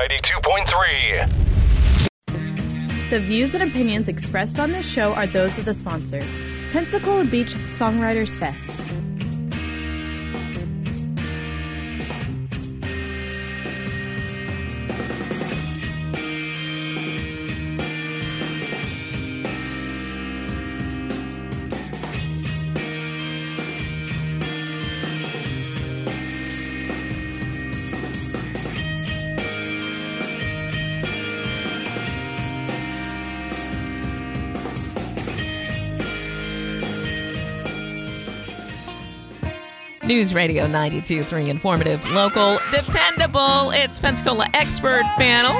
92.3. The views and opinions expressed on this show are those of the sponsor, Pensacola Beach Songwriters Fest. News Radio 92.3, informative, local, dependable. It's Pensacola Expert Panel.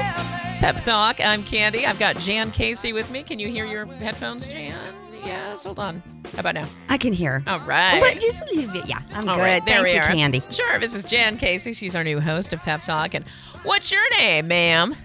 Pep Talk. I'm Candy. I've got Jan Casey with me. Can you hear your headphones, Jan? Yes, hold on. How about now? I can hear. All right. But just a little bit. Yeah, I'm All good. right, there Thank we you, are. Candy. Sure. This is Jan Casey. She's our new host of Pep Talk. And what's your name, ma'am?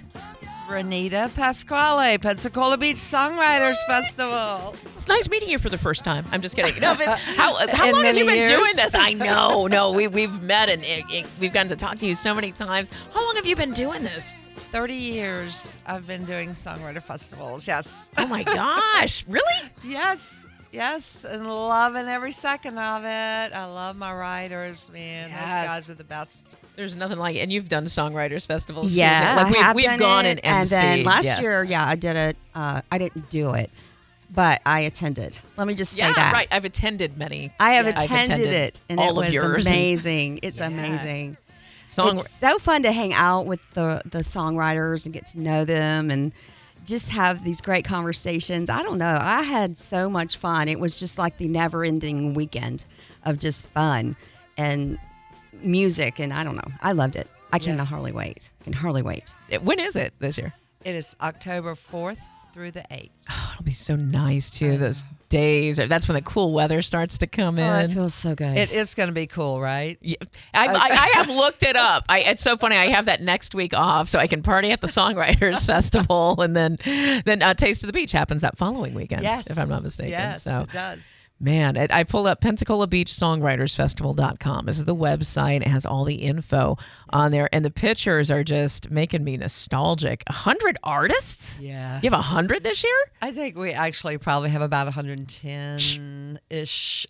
Renita Pasquale, Pensacola Beach Songwriters Festival. It's nice meeting you for the first time. I'm just kidding. No, but how, how long have you been many doing this? I know. No, we, we've met and it, it- we've gotten to talk to you so many times. How long have you been doing this? 30 years I've been doing songwriter festivals. Yes. Oh my gosh. Really? Yes. Yes. And loving every second of it. I love my writers, man. Yes. Those guys are the best. There's nothing like it. And you've done songwriters festivals. Yeah, Jan. Like I we've, have we've done gone it, and and then last yeah. year, yeah, I did it. Uh, I didn't do it, but I attended. Let me just say Yeah, that. right. I've attended many. I have Yeah. Attended, attended it, and all it of was yours amazing. It's amazing. Song, It's so fun to hang out with the the songwriters and get to know them and just have these great conversations. I don't know. I had so much fun. It was just like the never-ending weekend of just fun and music and I don't know. I loved it. I can hardly wait. Can hardly wait. when is it this year? It is October 4th through the 8th. Oh, it'll be so nice too. Those days. That's when the cool weather starts to come in. Oh, it feels so good. It is going to be cool, right? Yeah, I, I, I have looked it up. I, it's so funny. I have that next week off, so I can party at the Songwriters Festival, and then then uh, Taste of the Beach happens that following weekend, Yes. if I'm not mistaken. Yes, so it does. Man, I, I pulled up Pensacola Beach Songwriters Songwritersfestival.com. This is the website. It has all the info on there, and the pictures are just making me nostalgic. A hundred artists? Yeah. You have a hundred this year? I think we actually probably have about 110 ish.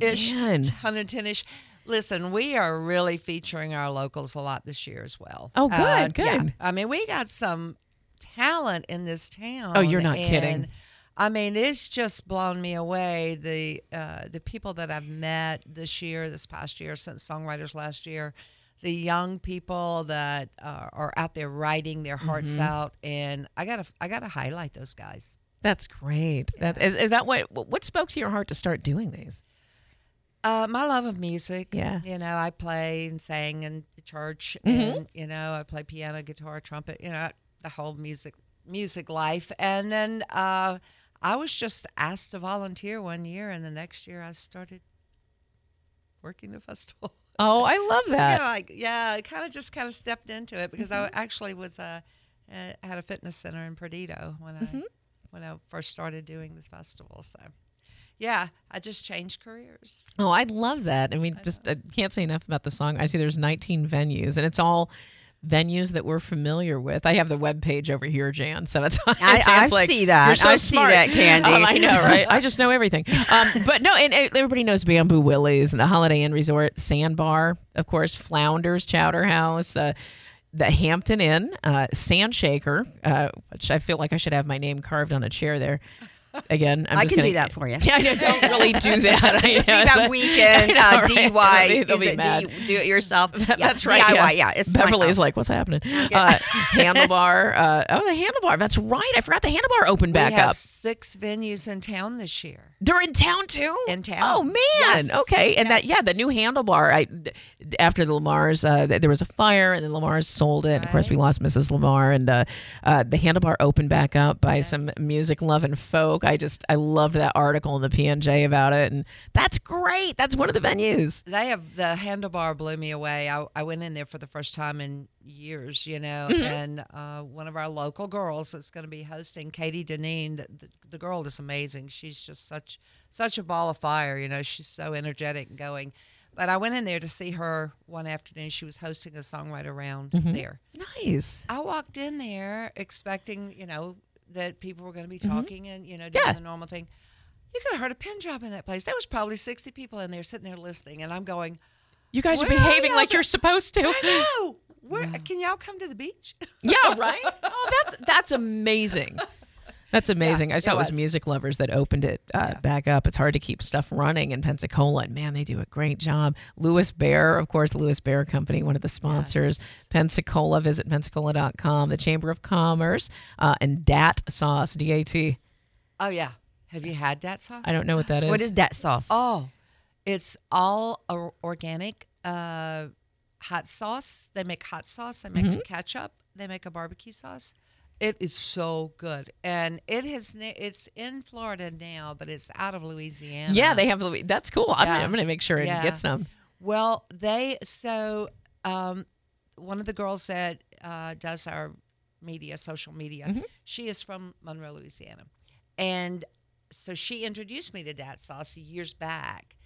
ish. 110 ish. Listen, we are really featuring our locals a lot this year as well. Oh, good, Uh, good. yeah. I mean, we got some talent in this town. Oh, you're not and, kidding. I mean, it's just blown me away. The uh, the people that I've met this year, this past year, since songwriters last year, the young people that uh, are out there writing their hearts Mm-hmm. out, and I gotta I gotta highlight those guys. That's great. That is, is that what what spoke to your heart to start doing these? Uh, my love of music. Yeah. You know, I play and sang in the church, Mm-hmm. and you know, I play piano, guitar, trumpet. You know, the whole music music life. And then uh, I was just asked to volunteer one year, and the next year I started working the festival. Oh, I love that. of like yeah, I kind of just kind of stepped into it because I actually was uh, uh, had a fitness center in Perdido when I when I first started doing the festival. So yeah, I just changed careers. Oh, I love that. I mean, just I can't say enough about the song. I see there's 19 venues, and it's all venues that we're familiar with. I have the web page over here, Jan. So it's I- I like, see that. You're so I see that, Candy. Um, I know, right? I just know everything. Um, but no, and, and everybody knows Bamboo Willie's and the Holiday Inn Resort, Sandbar, of course, Flounders Chowder House. Uh, the Hampton Inn, uh, Sandshaker, uh, which I feel like I should have my name carved on a chair there. Again, I'm I just can gonna, do that for you. Yeah, I know, don't really do that. I Just know, be that a- weekend I know, uh, right? DIY. They'll be, they'll Is be it mad. D, do it yourself. That- Yeah, that's right. DIY. Yeah, Yeah, it's Beverly's like, what's happening? Uh, handlebar. Uh, oh, the handlebar. That's right. I forgot the handlebar opened back we have up. six venues in town this year. They're in town too. In town. Oh man. Yes. Okay. And that yeah, the new handlebar. I d- after the Lamars, uh, there was a fire, and then Lamars sold it. And of course, we lost Mrs. Lamar, and uh, uh, the handlebar opened back up by some music loving folk. I just I love that article in the PNJ about it, and that's great. That's one of the venues. They have the handlebar blew me away. I, I went in there for the first time in years, you know, Mm-hmm. and uh, one of our local girls is going to be hosting, Katie Deneen. The, the, the girl is amazing. She's just such such a ball of fire, you know. She's so energetic and going. But I went in there to see her one afternoon. She was hosting a songwriter round Mm-hmm. there. Nice. I walked in there expecting, you know, that people were going to be talking and, you know, doing Mm-hmm. Yeah. the normal thing. You could have heard a pin drop in that place. There was probably 60 people in there sitting there listening. And I'm going, You guys are behaving like go- you're supposed to. I know. Where, Can y'all come to the beach? yeah, right. Oh, that's that's amazing. That's amazing. I saw it it was was. Music Lovers that opened it uh, back up. It's hard to keep stuff running in Pensacola, and man, they do a great job. Lewis Bear, of course, the Lewis Bear Company, one of the sponsors. Pensacola, visit pensacola.com. The Chamber of Commerce uh, and Dat Sauce, D A T. Oh, yeah. Have you had DAT sauce? I don't know what that is. What is DAT sauce? Oh, it's all organic uh, hot sauce. They make hot sauce. They make Mm-hmm. ketchup. They make a barbecue sauce. It is so good, and it has. It's in Florida now, but it's out of Louisiana. Yeah, they have. That's cool. I'm, Yeah. I'm going to make sure and Yeah. get some. Well, they so um, one of the girls that uh, does our media, social media, Mm-hmm. she is from Monroe, Louisiana, and so she introduced me to Dat Sauce years back,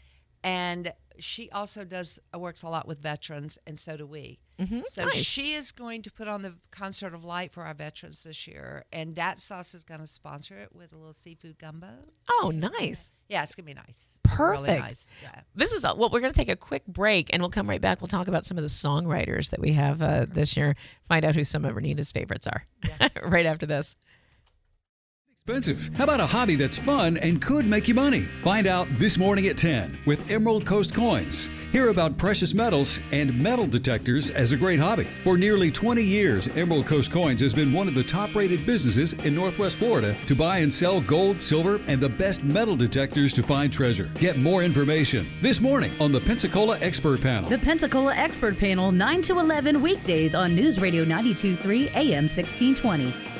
and she also does works a lot with veterans, and so do we. So nice. she is going to put on the concert of light for our veterans this year, and Dat Sauce is going to sponsor it with a little seafood gumbo. Oh, nice. Yeah, it's gonna be nice. Perfect. Really nice. Yeah. This is well. We're going to take a quick break, and we'll come right back. We'll talk about some of the songwriters that we have uh, this year. Find out who some of Renita's favorites are. right after this. Expensive. How about a hobby that's fun and could make you money? Find out this morning at 10 with Emerald Coast Coins. Hear about precious metals and metal detectors as a great hobby. For nearly 20 years, Emerald Coast Coins has been one of the top rated businesses in Northwest Florida to buy and sell gold, silver, and the best metal detectors to find treasure. Get more information this morning on the Pensacola Expert Panel. The Pensacola Expert Panel, 9 to 11 weekdays on News Radio 923 AM 1620.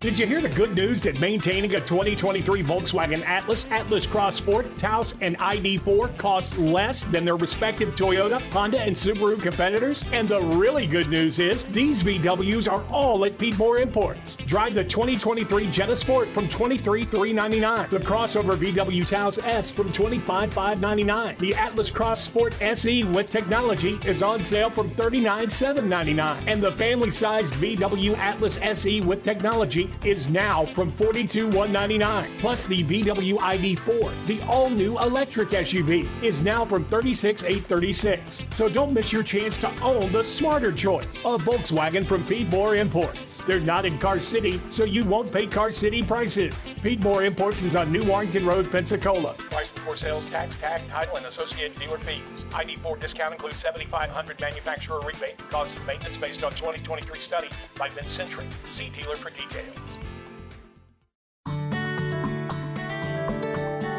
Did you hear the good news that maintaining a 2023 Volkswagen Atlas, Atlas Cross Sport, Taos, and ID4 costs less than their respective Toyota, Honda, and Subaru competitors? And the really good news is these VWs are all at Pete Moore Imports. Drive the 2023 Jetta Sport from $23,399, the crossover VW Taos S from $25,599, the Atlas Cross Sport SE with technology is on sale from $39,799, and the family-sized VW Atlas SE with technology is now from $42,199. Plus, the VW ID4, the all-new electric SUV, is now from $36,836. So don't miss your chance to own the smarter choice, a Volkswagen from Pete Moore Imports. They're not in Car City, so you won't pay Car City prices. Pete Moore Imports is on New Warrington Road, Pensacola. Price before sales tax, tag, title, and associated dealer fees. ID4 discount includes 7500 manufacturer rebate. Cost of maintenance based on 2023 study by Vincentric. See dealer for details.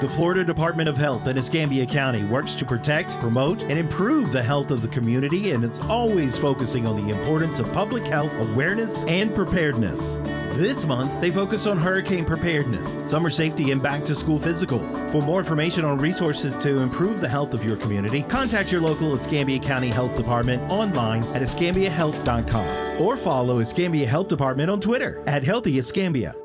The Florida Department of Health in Escambia County works to protect, promote, and improve the health of the community, and it's always focusing on the importance of public health awareness and preparedness. This month, they focus on hurricane preparedness, summer safety, and back to school physicals. For more information on resources to improve the health of your community, contact your local Escambia County Health Department online at escambiahealth.com or follow Escambia Health Department on Twitter at Healthy Escambia.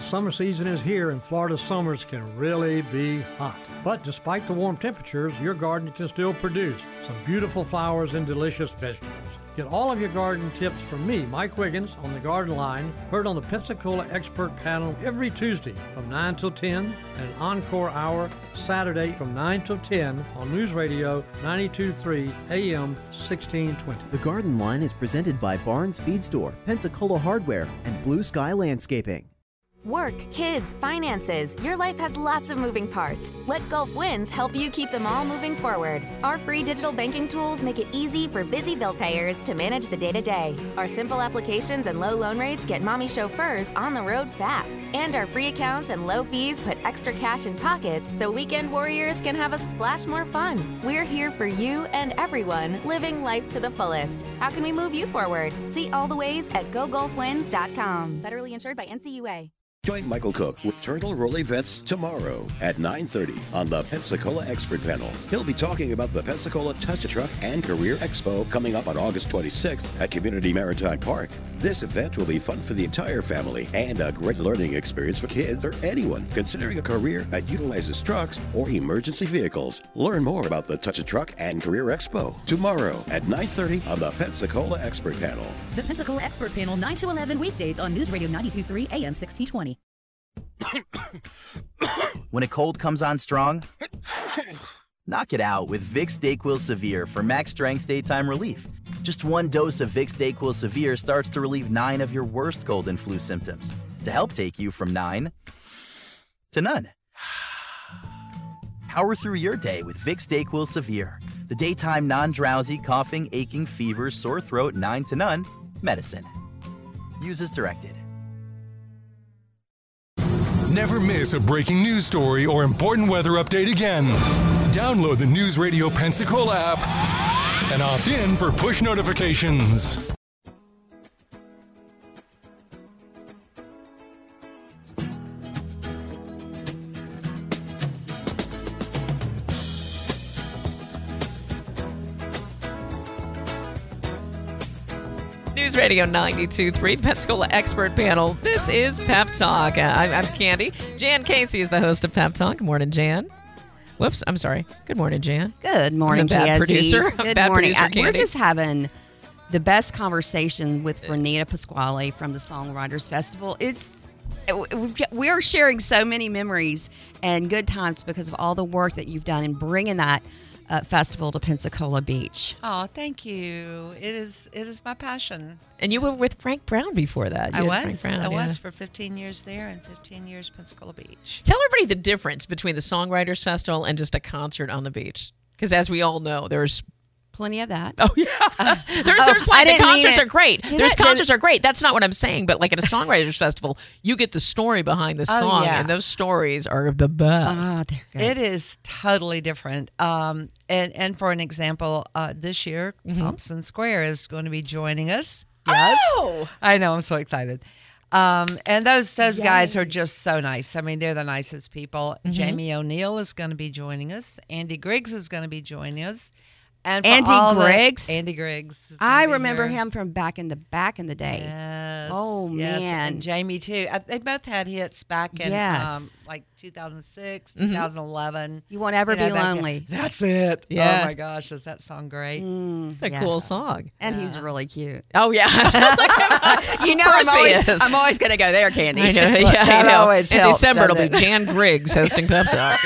Summer season is here and Florida summers can really be hot. But despite the warm temperatures, your garden can still produce some beautiful flowers and delicious vegetables. Get all of your garden tips from me, Mike Wiggins, on the Garden Line, heard on the Pensacola Expert Panel every Tuesday from 9 till 10, and an encore hour Saturday from 9 till 10 on News Radio 923 AM 1620. The Garden Line is presented by Barnes Feed Store, Pensacola Hardware, and Blue Sky Landscaping. Work, kids, finances. Your life has lots of moving parts. Let Gulf Winds help you keep them all moving forward. Our free digital banking tools make it easy for busy bill payers to manage the day to day. Our simple applications and low loan rates get mommy chauffeurs on the road fast. And our free accounts and low fees put extra cash in pockets so weekend warriors can have a splash more fun. We're here for you and everyone living life to the fullest. How can we move you forward? See all the ways at gogulfwinds.com. Federally insured by NCUA. Join Michael Cook with Turtle Roll events tomorrow at 9.30 on the Pensacola Expert Panel. He'll be talking about the Pensacola Touch a Truck and Career Expo coming up on August 26th at Community Maritime Park. This event will be fun for the entire family and a great learning experience for kids or anyone considering a career that utilizes trucks or emergency vehicles. Learn more about the Touch a Truck and Career Expo tomorrow at 9:30 on the Pensacola Expert Panel. The Pensacola Expert Panel, 9 to 11 weekdays on News Radio 923 AM 1620. When a cold comes on strong, knock it out with Vicks Dayquil Severe for max strength daytime relief. Just one dose of Vicks Dayquil Severe starts to relieve nine of your worst cold and flu symptoms to help take you from nine to none. Power through your day with Vicks Dayquil Severe, the daytime non-drowsy, coughing, aching, fever, sore throat, nine to none medicine. Use as directed. Never miss a breaking news story or important weather update again. Download the News Radio Pensacola app and opt in for push notifications. News Radio 92.3, Pensacola Expert Panel. This is Pep Talk. Uh, I'm, I'm Candy. Jan Casey is the host of Pep Talk. Good morning, Jan. Whoops, I'm sorry. Good morning, Jan. Good morning, I'm bad Candy. producer. Good bad morning. producer, Uh, We're just having the best conversation with Renita Pasquale from the Songwriters Festival. It's we are sharing so many memories and good times because of all the work that you've done in bringing that uh, festival to Pensacola Beach. Oh, thank you. It is it is my passion. And you were with Frank Brown before that. I You had was. Brown, I yeah. was for 15 years there and 15 years Pensacola Beach. Tell everybody the difference between the Songwriters Festival and just a concert on the beach. Because as we all know, there's Plenty of that. Oh yeah, there's there's I plenty. The concerts are great. Did There's it- did concerts it- are great. That's not what I'm saying. But like at a songwriters festival, you get the story behind the Oh, song, yeah. and those stories are the best. Ah, they're good. It is totally different. Um, and, and for an example, uh, this year, Mm-hmm. Thompson Square is going to be joining us. Yes. Oh! I know. I'm so excited. Um, and those those guys are just so nice. I mean, they're the nicest people. Mm-hmm. Jamie O'Neal is going to be joining us. Andy Griggs is going to be joining us. And for Andy all the- Griggs? Andy Griggs. I remember here. him from back in the back in the day. Yes. Oh, yes. man. And Jamie too. Uh, They both had hits back in Yes. um, like 2006, Mm-hmm. 2011. You won't ever You know, be back then. lonely. That's it. Yeah. Oh my gosh, is that song great? It's a yes. cool song. And he's really cute. Oh yeah, You know, Of course I'm he always, is. I'm always going to go there, Candy. I know. Look, yeah, I know. always In helps, December, it'll be it? Jan Griggs hosting Pep Talk.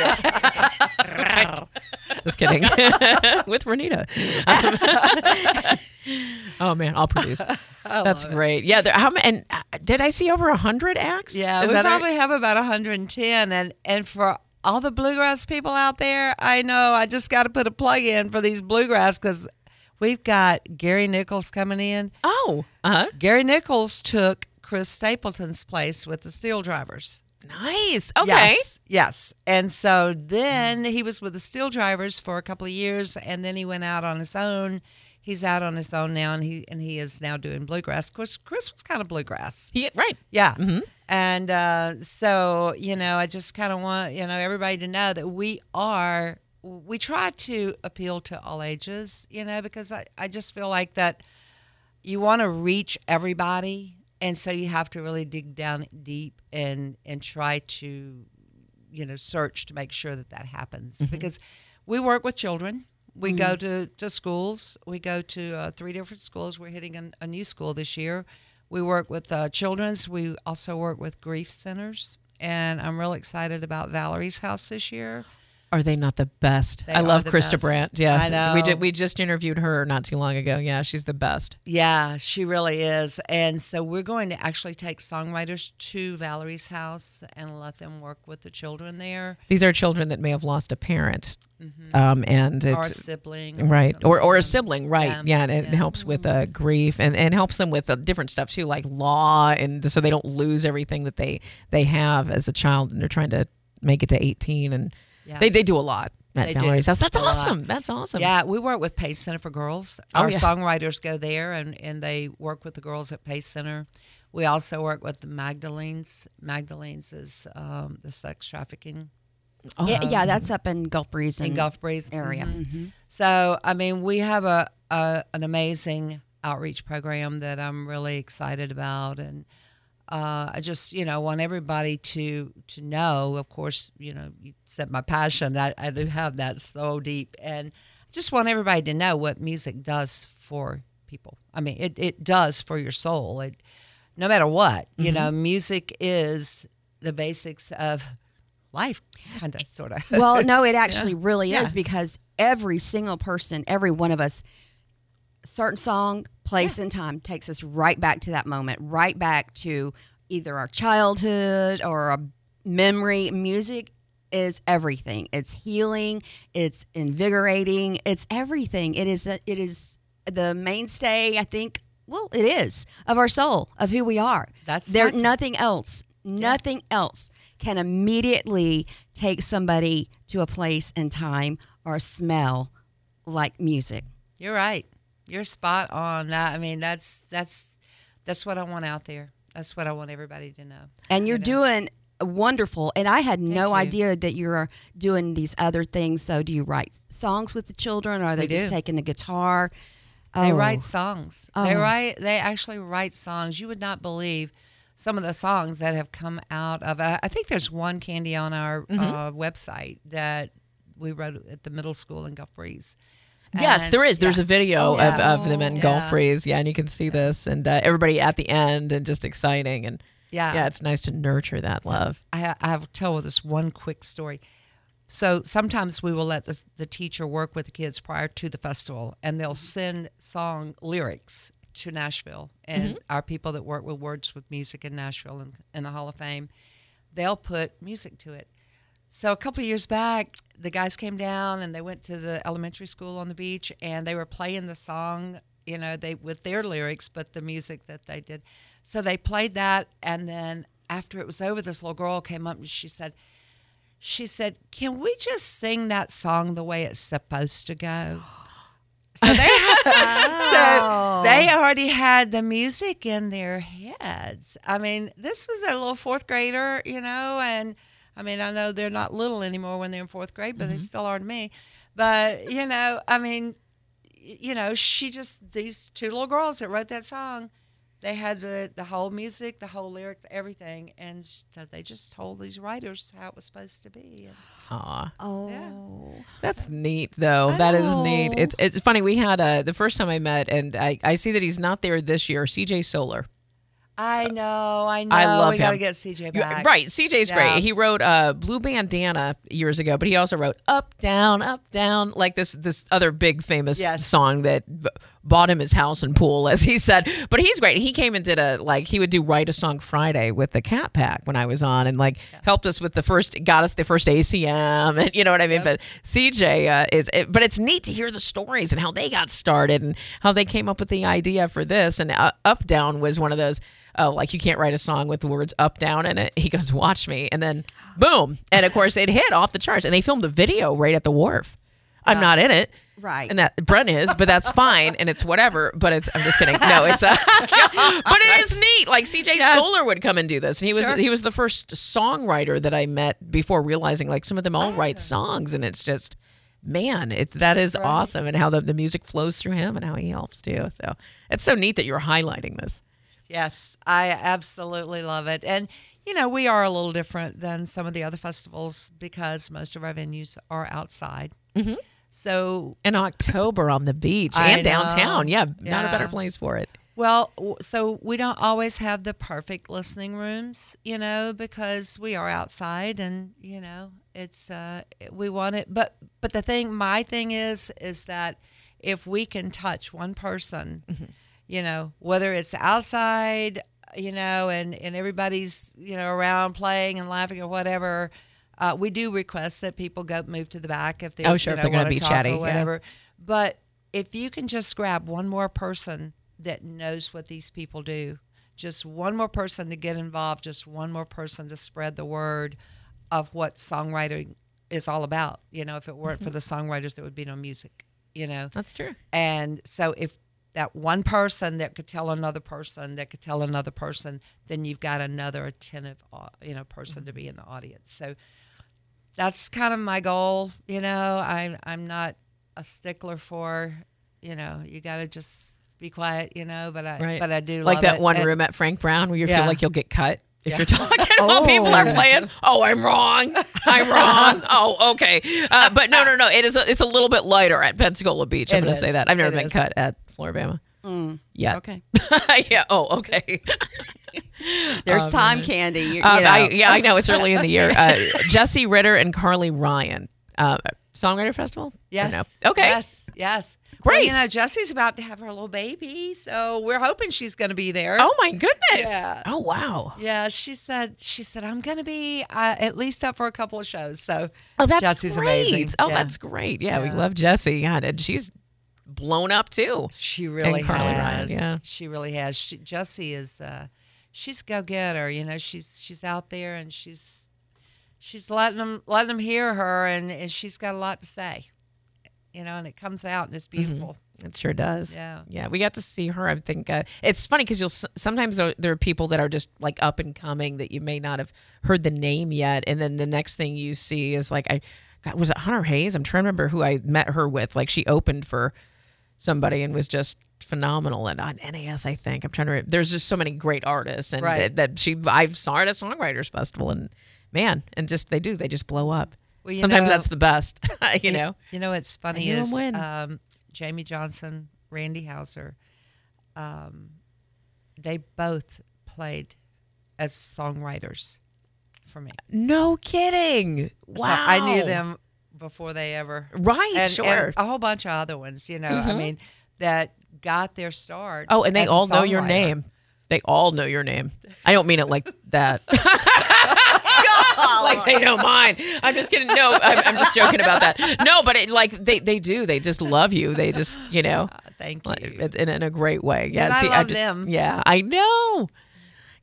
Just kidding. With Renita. oh man, I'll produce. That's great. Yeah. There, how many? And uh, did I see over a hundred acts? Yeah, Is we that our- probably have about 110. And and for all the bluegrass people out there, I know I just got to put a plug in for these bluegrass because we've got Gary Nichols coming in. oh, uh huh. Gary Nichols took Chris Stapleton's place with the Steel Drivers. Nice. Okay. Yes, yes. And so then he was with the Steel Drivers for a couple of years, and then he went out on his own. He's out on his own now, and he and he is now doing bluegrass. Of course, Chris was kind of bluegrass. He, right. Yeah. Mm-hmm. And uh, so, you know, I just kind of want, you know, everybody to know that we are, we try to appeal to all ages, you know, because I, I just feel like that you want to reach everybody. And so you have to really dig down deep and, and try to, you know, search to make sure that that happens. Mm-hmm. Because we work with children. We go to, to schools. We go to uh, three different schools. We're hitting a, a new school this year. We work with uh, children's. We also work with grief centers. And I'm really excited about Valerie's house this year. Are they not the best? They I love Krista best. Brandt. Yeah, I know. We did, we just interviewed her not too long ago. Yeah, she's the best. Yeah, she really is. And so we're going to actually take songwriters to Valerie's house and let them work with the children there. These are children that may have lost a parent, um, and Mm-hmm. Or a sibling right? something Or or a sibling, right? Yeah, Yeah, and it yeah. helps with uh, grief and and helps them with uh, different stuff too, like law, and so they don't lose everything that they they have as a child, and they're trying to make it to eighteen, and Yeah. they they do a lot at They do house. That's a lot. awesome. That's awesome. Yeah, we work with Pace Center for Girls. Oh, Our yeah. songwriters go there and, and they work with the girls at Pace Center. We also work with the Magdalenes. Magdalenes is um, the sex trafficking yeah, yeah, that's up in Gulf Breeze in Gulf Breeze area. Mhm. Mhm. So, I mean, we have a, a an amazing outreach program that I'm really excited about, and uh, I just you know want everybody to to know. Of course, you know you said my passion. I, I do have that so deep, and I just want everybody to know what music does for people. I mean, it it does for your soul. It no matter what, you Mm-hmm. know, music is the basics of life, kind of, sort of. well, no, it actually really Yeah. is because every single person, every one of us, certain song, place, and time takes us right back to that moment, right back to either our childhood or a memory. Music is everything. It's healing. It's invigorating. It's everything. It is. It is the mainstay. I think. Well, it is of our soul, of who we are. That's there. my- Nothing else. Nothing else can immediately take somebody to a place and time or smell like music. You're right. You're spot on. That I mean, that's that's that's what I want out there. That's what I want everybody to know. And you're you know? doing wonderful. And I had no you. idea that you're doing these other things. So, do you write songs with the children, or are they We just do. taking the guitar? They Oh. write songs. They Oh. write. They actually write songs. You would not believe some of the songs that have come out of. I I think there's one candy on our Mhm. uh, website that we wrote at the middle school in Gulf Breeze. Yes, there is. There's yeah. a video Oh, of, yeah. of them in Yeah. Yeah, and you can see this and uh, everybody at the end and just exciting and Yeah. yeah, it's nice to nurture that love. I, I have tell this one quick story. So sometimes we will let the, the teacher work with the kids prior to the festival, and they'll send song lyrics to Nashville. And Mhm. our people that work with Words with Music in Nashville and in the Hall of Fame, they'll put music to it. So a couple of years back, the guys came down and they went to the elementary school on the beach, and they were playing the song, you know, they with their lyrics, but the music that they did. So they played that, and then after it was over, this little girl came up and she said, she said, "Can we just sing that song the way it's supposed to go?" So they, so they already had the music in their heads. I mean, this was a little fourth grader, you know, and I mean, I know they're not little anymore when they're in fourth grade, but they still are to me. But you know, I mean, you know, she just these two little girls that wrote that song. They had the, the whole music, the whole lyrics, everything, and so they just told these writers how it was supposed to be. And, Aw. Oh, That's neat, though. I That is know. neat. It's it's funny. We had uh, the first time I met, and I, I see that he's not there this year. CJ Solar. I know, I know. I love we got to get CJ back. Right, CJ's Yeah. great. He wrote uh, "Blue Bandana" years ago, but he also wrote "Up Down Up Down" like this this other big famous Yes. song that bought him his house and pool, as he said. But he's great. He came and did a like he would do write a song Friday with the Cat Pack when I was on, and like helped us with the first got us the first ACM, and you know what I mean. But CJ uh, is, it, but it's neat to hear the stories and how they got started and how they came up with the idea for this. And uh, Up Down was one of those oh, like you can't write a song with the words up down in it. He goes, watch me, and then boom, and of course it hit off the charts. And they filmed the video right at the wharf. I'm not in it, Right. And that Brent is, but that's fine, and it's whatever. But it's I'm just kidding. No, it's uh, a, but it is neat. Like CJ Yes. Solar would come and do this, and he was Sure. he was the first songwriter that I met before realizing like some of them all Oh. write songs, and it's just. Man, it that is awesome, and how the, the music flows through him, and how he helps too. So it's so neat that you're highlighting this. Yes, I absolutely love it. And, you know, we are a little different than some of the other festivals because most of our venues are outside. Mhm. So, in October on the beach I and downtown. know. Yeah, not a better place for it. well, so we don't always have the perfect listening rooms, you know, because we are outside and, you know, it's, uh, we want it. But, but the thing, my thing is, is that if we can touch one person, you know, whether it's outside, you know, and, and everybody's, you know, around playing and laughing or whatever, uh, we do request that people go move to the back if they, Oh, sure, you if they're gonna wanna be chatty, or yeah. whatever. But if you can just grab one more person that knows what these people do, just one more person to get involved, just one more person to spread the word of what songwriting is all about. You know, if it weren't for the songwriters, there would be no music. You know, That's true. and so if that one person that could tell another person that could tell another person, then you've got another attentive, you know, person to be in the audience. So that's kind of my goal. You know, I'm I'm not a stickler for, you know, you got to just be quiet, you know. But I, Right. but I do like that it. one And- room at Frank Brown where you Yeah. feel like you'll get cut if Yeah. you're talking while people are playing. Oh, I'm wrong. I'm wrong. Oh, okay. Uh, but no, no, no. It is. A, it's a little bit lighter at Pensacola Beach. I'm going to say that. I've never It been is. cut at Flora-Bama. Mm. Yeah. Okay. yeah. Oh, okay. There's Oh, time candy. You, you Um. I, yeah, I know it's early in the year. Uh, Jesse Ritter and Carly Ryan, uh, Songwriter Festival. Yes. no? Okay. Yes. Yes. Well, Great. you know, Jesse's about to have her little baby, so we're hoping she's going to be there. Oh my goodness. Yeah. Oh wow. Yeah, she said. She said I'm going to be uh, at least up for a couple of shows. So, Oh, that's Jesse's great. amazing. Oh, Yeah. that's great. Yeah, we love Jessie. God, and she's blown up too. She really has. Ryan. Yeah. She really has. She, Jessie is. Uh, she's go getter. You know, she's she's out there and she's she's letting them letting them hear her, and, and she's got a lot to say. You know, and it comes out and it's beautiful. It sure does. Yeah. Yeah. We got to see her. I think uh, it's funny because you'll sometimes there there are people that are just like up and coming that you may not have heard the name yet, and then the next thing you see is like I, God, was it Hunter Hayes? I'm trying to remember who I met her with. Like she opened for somebody and was just phenomenal and on NAS. I think I'm trying to. Re- there's just so many great artists and Right. that, that she I saw her at a songwriters festival and man and just they do they just blow up. Well, you Sometimes know- that's the best, you know. You know, what's funny is um, Jamey Johnson, Randy Houser, um, they both played as songwriters for me. No kidding. So Wow. I knew them before they ever. Right, and, sure. And a whole bunch of other ones, you know, I Mhm. mean, that got their start. Oh, and they all know your name. They all know your name. I don't mean it like that. like they know mine. I'm just kidding. No, I'm, I'm just joking about that. No, but it, like they, they do. They just love you. They just you know. Thank you. In, in a great way. Yeah. And I see, love just, them. Yeah, I know.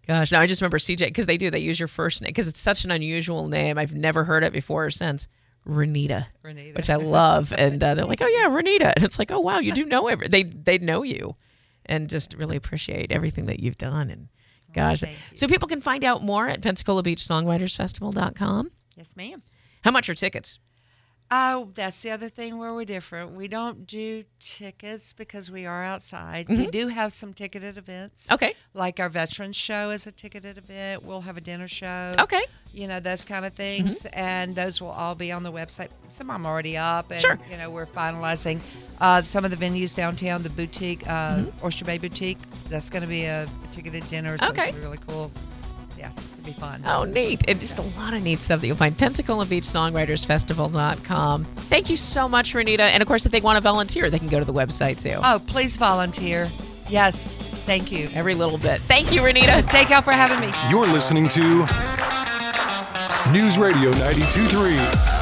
Gosh, now I just remember CJ because they do. They use your first name because it's such an unusual name. I've never heard it before or since. Renita, Renita. which I love, and uh, they're like, "Oh yeah, Renita," and it's like, "Oh wow, you do know every." They they know you, and just really appreciate everything that you've done. And gosh, so people can find out more at Pensacola Beach Songwriters Festival.com. Yes, ma'am. How much are tickets? Oh, that's the other thing where we're different. We don't do tickets because we are outside. We Mhm. do have some ticketed events. Okay. Like our veterans show is a ticketed event. We'll have a dinner show. Okay. You know, those kind of things. And those will all be on the website. Some of them already up. And, Sure. you know, we're finalizing uh, some of the venues downtown, the boutique, uh, Oyster Bay Boutique. That's going to be a, a ticketed dinner. So Okay. it's gonna be really cool. Yeah, going to be fun. Oh, neat. And just a lot of neat stuff that you'll find. Pensacola Beach Songwriters Festival.com. Thank you so much, Renita. And of course, if they want to volunteer, they can go to the website too. Oh, please volunteer. Yes, thank you. Every little bit. Thank you, Renita. Thank y'all for having me. You're listening to News Radio 923